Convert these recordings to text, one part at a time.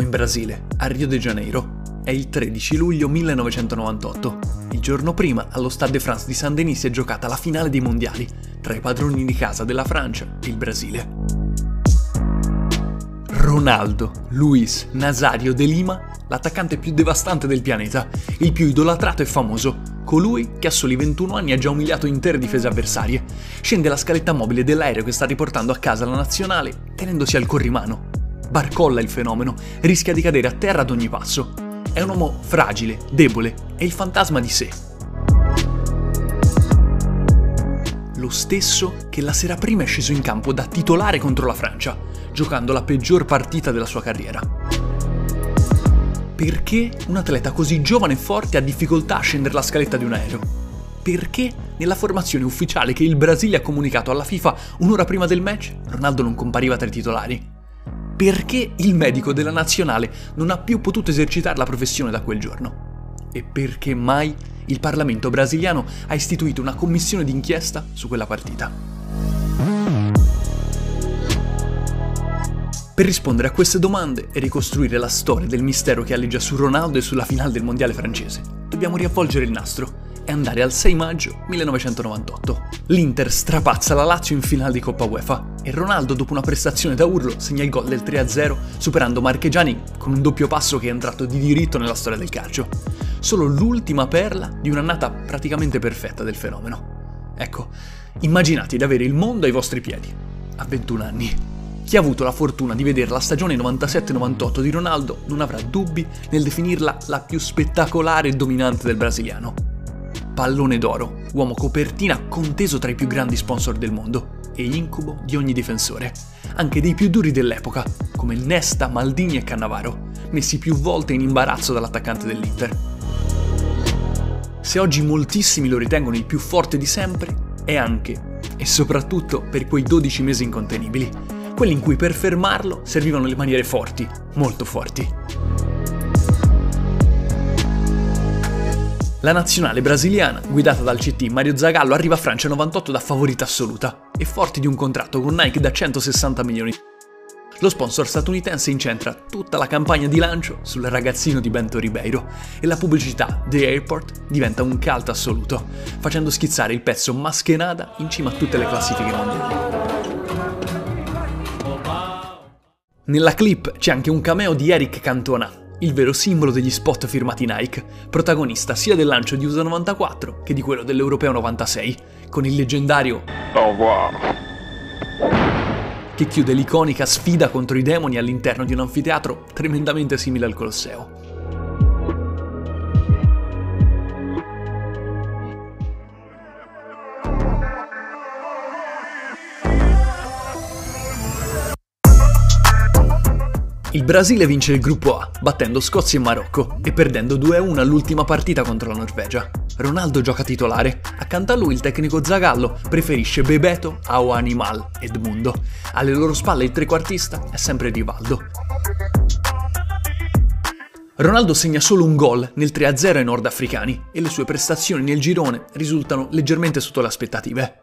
Siamo in Brasile, a Rio de Janeiro. È il 13 luglio 1998. Il giorno prima, allo Stade de France di Saint-Denis si è giocata la finale dei mondiali tra i padroni di casa della Francia e il Brasile. Ronaldo Luis Nazario de Lima, l'attaccante più devastante del pianeta, il più idolatrato e famoso, colui che a soli 21 anni ha già umiliato intere difese avversarie, scende la scaletta mobile dell'aereo che sta riportando a casa la nazionale tenendosi al corrimano barcolla il fenomeno, rischia di cadere a terra ad ogni passo. È un uomo fragile, debole, è il fantasma di sé. Lo stesso che la sera prima è sceso in campo da titolare contro la Francia, giocando la peggior partita della sua carriera. Perché un atleta così giovane e forte ha difficoltà a scendere la scaletta di un aereo? Perché nella formazione ufficiale che il Brasile ha comunicato alla FIFA un'ora prima del match, Ronaldo non compariva tra i titolari? Perché il medico della nazionale non ha più potuto esercitare la professione da quel giorno e perché mai il Parlamento brasiliano ha istituito una commissione d'inchiesta su quella partita. Per rispondere a queste domande e ricostruire la storia del mistero che alleggia su Ronaldo e sulla finale del mondiale francese, dobbiamo riavvolgere il nastro e andare al 6 maggio 1998. L'Inter strapazza la Lazio in finale di Coppa UEFA e Ronaldo dopo una prestazione da urlo segna il gol del 3-0 superando Marchegiani con un doppio passo che è entrato di diritto nella storia del calcio. Solo l'ultima perla di un'annata praticamente perfetta del fenomeno. Ecco, immaginate di avere il mondo ai vostri piedi, a 21 anni. Chi ha avuto la fortuna di vedere la stagione 97-98 di Ronaldo non avrà dubbi nel definirla la più spettacolare e dominante del brasiliano pallone d'oro, uomo copertina conteso tra i più grandi sponsor del mondo e incubo di ogni difensore, anche dei più duri dell'epoca, come Nesta, Maldini e Cannavaro, messi più volte in imbarazzo dall'attaccante dell'Inter. Se oggi moltissimi lo ritengono il più forte di sempre, è anche e soprattutto per quei 12 mesi incontenibili, quelli in cui per fermarlo servivano le maniere forti, molto forti. La nazionale brasiliana, guidata dal CT Mario Zagallo, arriva a Francia 98 da favorita assoluta e forti di un contratto con Nike da 160 milioni. Lo sponsor statunitense incentra tutta la campagna di lancio sul ragazzino di Bento Ribeiro e la pubblicità The Airport diventa un cult assoluto, facendo schizzare il pezzo Maschenada in cima a tutte le classifiche mondiali. Nella clip c'è anche un cameo di Eric Cantona, il vero simbolo degli spot firmati Nike, protagonista sia del lancio di USA 94 che di quello dell'Europeo 96, con il leggendario Au revoir che chiude l'iconica sfida contro i demoni all'interno di un anfiteatro tremendamente simile al Colosseo. Il Brasile vince il gruppo A, battendo Scozia e Marocco e perdendo 2-1 all'ultima partita contro la Norvegia. Ronaldo gioca titolare, accanto a lui il tecnico Zagallo preferisce Bebeto a O Animal Edmundo. Alle loro spalle il trequartista è sempre Rivaldo. Ronaldo segna solo un gol nel 3-0 ai nordafricani e le sue prestazioni nel girone risultano leggermente sotto le aspettative.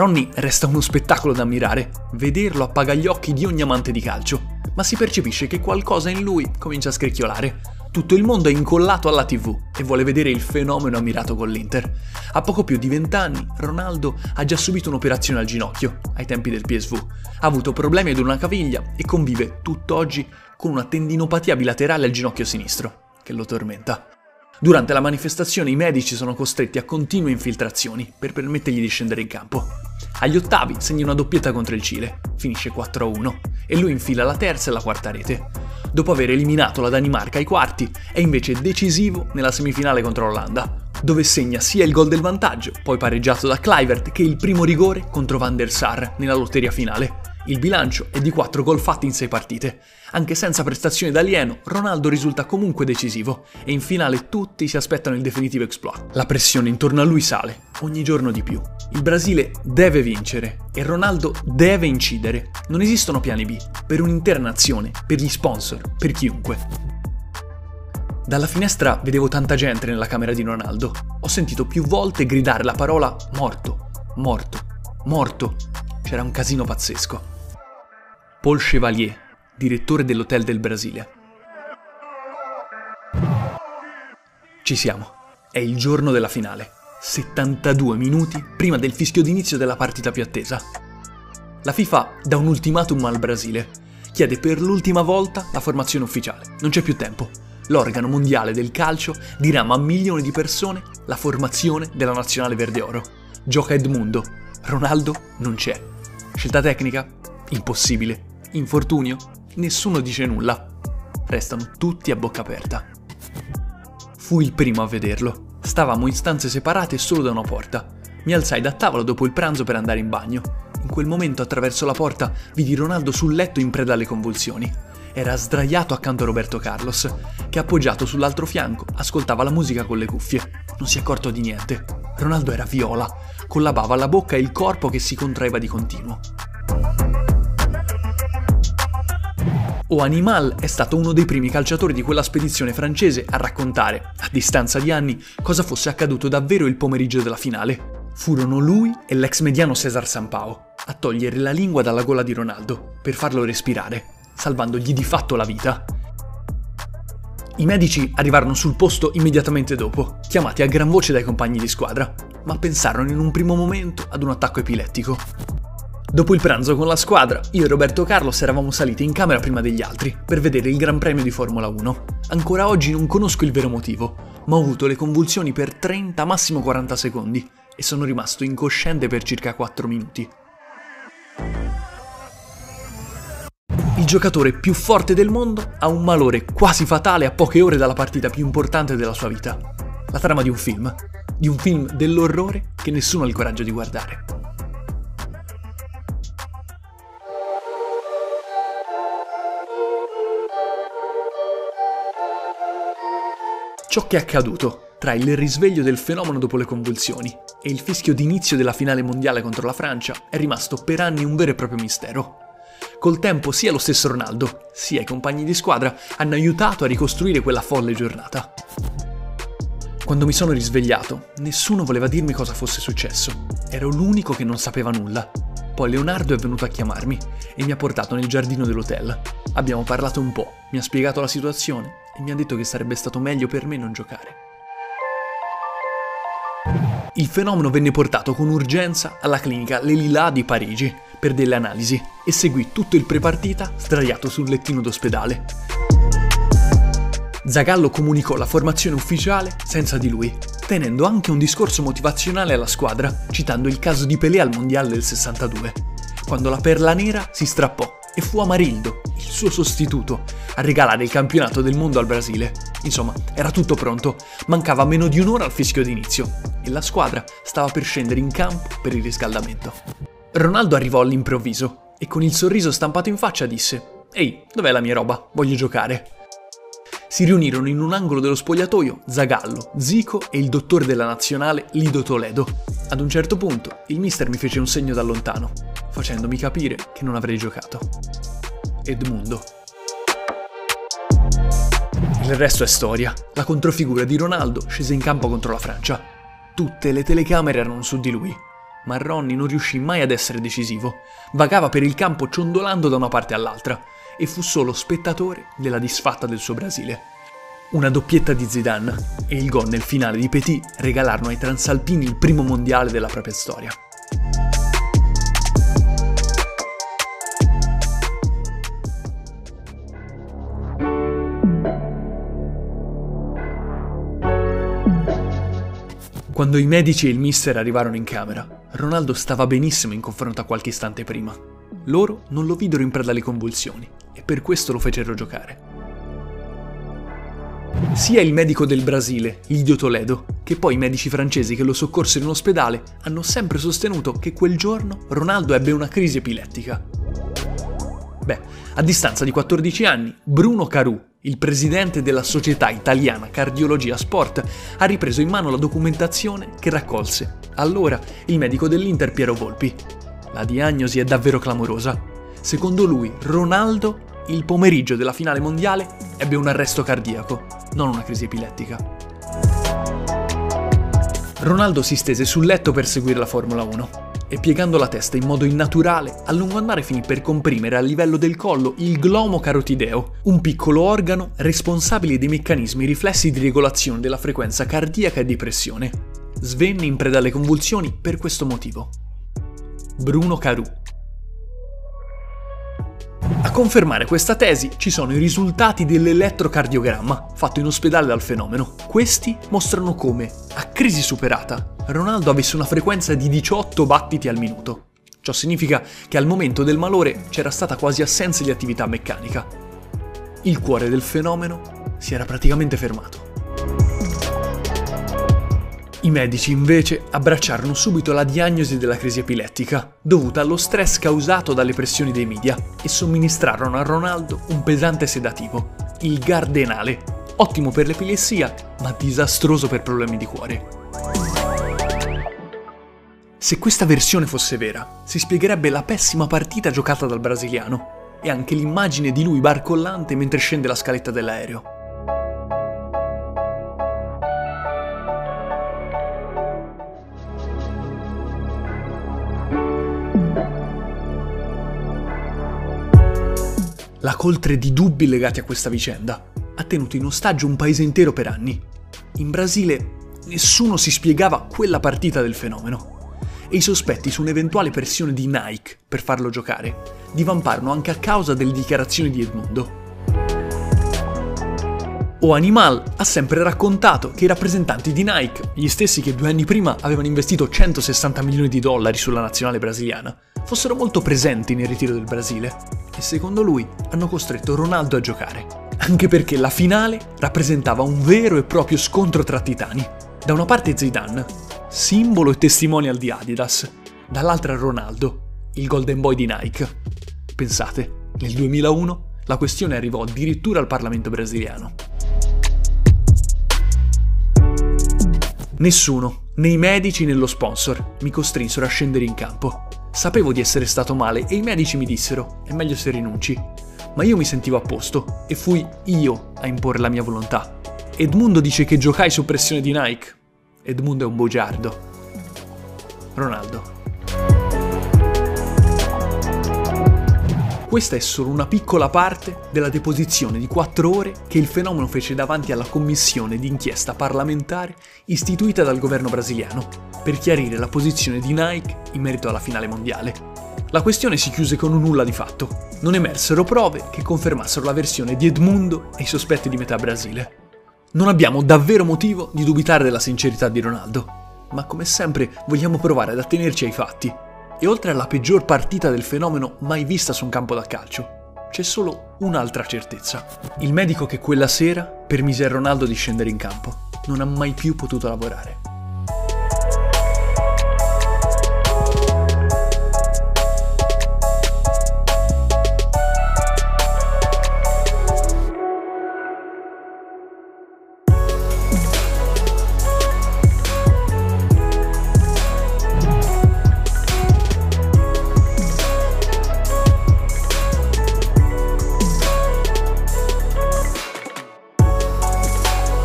Ronnie resta uno spettacolo da ammirare, vederlo appaga gli occhi di ogni amante di calcio, ma si percepisce che qualcosa in lui comincia a scricchiolare. Tutto il mondo è incollato alla TV e vuole vedere il fenomeno ammirato con l'Inter. A poco più di vent'anni, Ronaldo ha già subito un'operazione al ginocchio, ai tempi del PSV. Ha avuto problemi ad una caviglia e convive tutt'oggi con una tendinopatia bilaterale al ginocchio sinistro, che lo tormenta. Durante la manifestazione i medici sono costretti a continue infiltrazioni per permettergli di scendere in campo. Agli ottavi segna una doppietta contro il Cile, finisce 4-1 e lui infila la terza e la quarta rete. Dopo aver eliminato la Danimarca ai quarti, è invece decisivo nella semifinale contro l'Olanda, dove segna sia il gol del vantaggio, poi pareggiato da Clivert, che il primo rigore contro Van der Sar nella lotteria finale. Il bilancio è di 4 gol fatti in 6 partite. Anche senza prestazioni d'alieno, Ronaldo risulta comunque decisivo e in finale tutti si aspettano il definitivo exploit. La pressione intorno a lui sale, ogni giorno di più. Il Brasile deve vincere e Ronaldo deve incidere. Non esistono piani B per un'intera nazione, per gli sponsor, per chiunque. Dalla finestra vedevo tanta gente nella camera di Ronaldo. Ho sentito più volte gridare la parola morto, morto, morto. C'era un casino pazzesco. Paul Chevalier, direttore dell'Hotel del Brasile. Ci siamo. È il giorno della finale. 72 minuti prima del fischio d'inizio della partita più attesa. La FIFA dà un ultimatum al Brasile. Chiede per l'ultima volta la formazione ufficiale. Non c'è più tempo. L'organo mondiale del calcio dirama a milioni di persone la formazione della nazionale verde oro. Gioca Edmundo. Ronaldo non c'è. Scelta tecnica? Impossibile. Infortunio? Nessuno dice nulla. Restano tutti a bocca aperta. Fui il primo a vederlo. Stavamo in stanze separate solo da una porta. Mi alzai da tavola dopo il pranzo per andare in bagno. In quel momento attraverso la porta vidi Ronaldo sul letto in preda alle convulsioni. Era sdraiato accanto a Roberto Carlos, che appoggiato sull'altro fianco ascoltava la musica con le cuffie. Non si è accorto di niente. Ronaldo era viola, con la bava alla bocca e il corpo che si contraeva di continuo. O Animal è stato uno dei primi calciatori di quella spedizione francese a raccontare, a distanza di anni, cosa fosse accaduto davvero il pomeriggio della finale. Furono lui e l'ex mediano Cesar Sampao a togliere la lingua dalla gola di Ronaldo per farlo respirare, salvandogli di fatto la vita. I medici arrivarono sul posto immediatamente dopo, chiamati a gran voce dai compagni di squadra, ma pensarono in un primo momento ad un attacco epilettico. Dopo il pranzo con la squadra, io e Roberto Carlos eravamo saliti in camera prima degli altri per vedere il Gran Premio di Formula 1. Ancora oggi non conosco il vero motivo, ma ho avuto le convulsioni per 30, massimo 40 secondi e sono rimasto incosciente per circa 4 minuti. Il giocatore più forte del mondo ha un malore quasi fatale a poche ore dalla partita più importante della sua vita. La trama di un film, di un film dell'orrore che nessuno ha il coraggio di guardare. Ciò che è accaduto tra il risveglio del fenomeno dopo le convulsioni e il fischio d'inizio della finale mondiale contro la Francia è rimasto per anni un vero e proprio mistero. Col tempo sia lo stesso Ronaldo, sia i compagni di squadra hanno aiutato a ricostruire quella folle giornata. Quando mi sono risvegliato, nessuno voleva dirmi cosa fosse successo. Ero l'unico che non sapeva nulla. Poi Leonardo è venuto a chiamarmi e mi ha portato nel giardino dell'hotel. Abbiamo parlato un po', mi ha spiegato la situazione e mi ha detto che sarebbe stato meglio per me non giocare. Il fenomeno venne portato con urgenza alla clinica Lelila di Parigi per delle analisi e seguì tutto il prepartita sdraiato sul lettino d'ospedale. Zagallo comunicò la formazione ufficiale senza di lui, tenendo anche un discorso motivazionale alla squadra, citando il caso di Pelé al Mondiale del 62, quando la perla nera si strappò e fu Amarildo, il suo sostituto, a regalare il campionato del mondo al Brasile. Insomma, era tutto pronto, mancava meno di un'ora al fischio d'inizio e la squadra stava per scendere in campo per il riscaldamento. Ronaldo arrivò all'improvviso e con il sorriso stampato in faccia disse Ehi, dov'è la mia roba? Voglio giocare. Si riunirono in un angolo dello spogliatoio Zagallo, Zico e il dottore della nazionale Lido Toledo. Ad un certo punto il mister mi fece un segno da lontano, facendomi capire che non avrei giocato. Edmundo. Il resto è storia. La controfigura di Ronaldo scese in campo contro la Francia. Tutte le telecamere erano su di lui, ma Ronny non riuscì mai ad essere decisivo. Vagava per il campo ciondolando da una parte all'altra e fu solo spettatore della disfatta del suo Brasile. Una doppietta di Zidane e il gol nel finale di Petit regalarono ai transalpini il primo mondiale della propria storia. Quando i medici e il mister arrivarono in camera, Ronaldo stava benissimo in confronto a qualche istante prima. Loro non lo videro in preda alle convulsioni e per questo lo fecero giocare. Sia il medico del Brasile, Lidio Toledo, che poi i medici francesi che lo soccorsero in ospedale hanno sempre sostenuto che quel giorno Ronaldo ebbe una crisi epilettica. Beh, a distanza di 14 anni, Bruno Caru, il presidente della Società Italiana Cardiologia Sport ha ripreso in mano la documentazione che raccolse allora il medico dell'Inter Piero Volpi. La diagnosi è davvero clamorosa. Secondo lui, Ronaldo, il pomeriggio della finale mondiale, ebbe un arresto cardiaco, non una crisi epilettica. Ronaldo si stese sul letto per seguire la Formula 1. E piegando la testa in modo innaturale, a lungo andare finì per comprimere a livello del collo il glomo carotideo, un piccolo organo responsabile dei meccanismi riflessi di regolazione della frequenza cardiaca e di pressione. Svenne in preda alle convulsioni per questo motivo. Bruno Caru a confermare questa tesi ci sono i risultati dell'elettrocardiogramma fatto in ospedale dal fenomeno. Questi mostrano come, a crisi superata, Ronaldo avesse una frequenza di 18 battiti al minuto. Ciò significa che al momento del malore c'era stata quasi assenza di attività meccanica. Il cuore del fenomeno si era praticamente fermato. I medici invece abbracciarono subito la diagnosi della crisi epilettica, dovuta allo stress causato dalle pressioni dei media, e somministrarono a Ronaldo un pesante sedativo, il Gardenale, ottimo per l'epilessia, ma disastroso per problemi di cuore. Se questa versione fosse vera, si spiegherebbe la pessima partita giocata dal brasiliano e anche l'immagine di lui barcollante mentre scende la scaletta dell'aereo. Coltre di dubbi legati a questa vicenda ha tenuto in ostaggio un paese intero per anni. In Brasile nessuno si spiegava quella partita del fenomeno e i sospetti su un'eventuale pressione di Nike per farlo giocare divamparono anche a causa delle dichiarazioni di Edmundo. O Animal ha sempre raccontato che i rappresentanti di Nike, gli stessi che due anni prima avevano investito 160 milioni di dollari sulla nazionale brasiliana, fossero molto presenti nel ritiro del Brasile e secondo lui hanno costretto Ronaldo a giocare. Anche perché la finale rappresentava un vero e proprio scontro tra titani. Da una parte Zidane, simbolo e testimonial di Adidas, dall'altra Ronaldo, il golden boy di Nike. Pensate, nel 2001 la questione arrivò addirittura al Parlamento brasiliano. Nessuno, né i medici né lo sponsor, mi costrinsero a scendere in campo. Sapevo di essere stato male e i medici mi dissero è meglio se rinunci. Ma io mi sentivo a posto e fui io a imporre la mia volontà. Edmundo dice che giocai su pressione di Nike. Edmundo è un bugiardo. Ronaldo. Questa è solo una piccola parte della deposizione di quattro ore che il fenomeno fece davanti alla commissione d'inchiesta parlamentare istituita dal governo brasiliano per chiarire la posizione di Nike in merito alla finale mondiale. La questione si chiuse con un nulla di fatto. Non emersero prove che confermassero la versione di Edmundo e i sospetti di metà Brasile. Non abbiamo davvero motivo di dubitare della sincerità di Ronaldo, ma come sempre vogliamo provare ad attenerci ai fatti. E oltre alla peggior partita del fenomeno mai vista su un campo da calcio, c'è solo un'altra certezza. Il medico che quella sera permise a Ronaldo di scendere in campo non ha mai più potuto lavorare.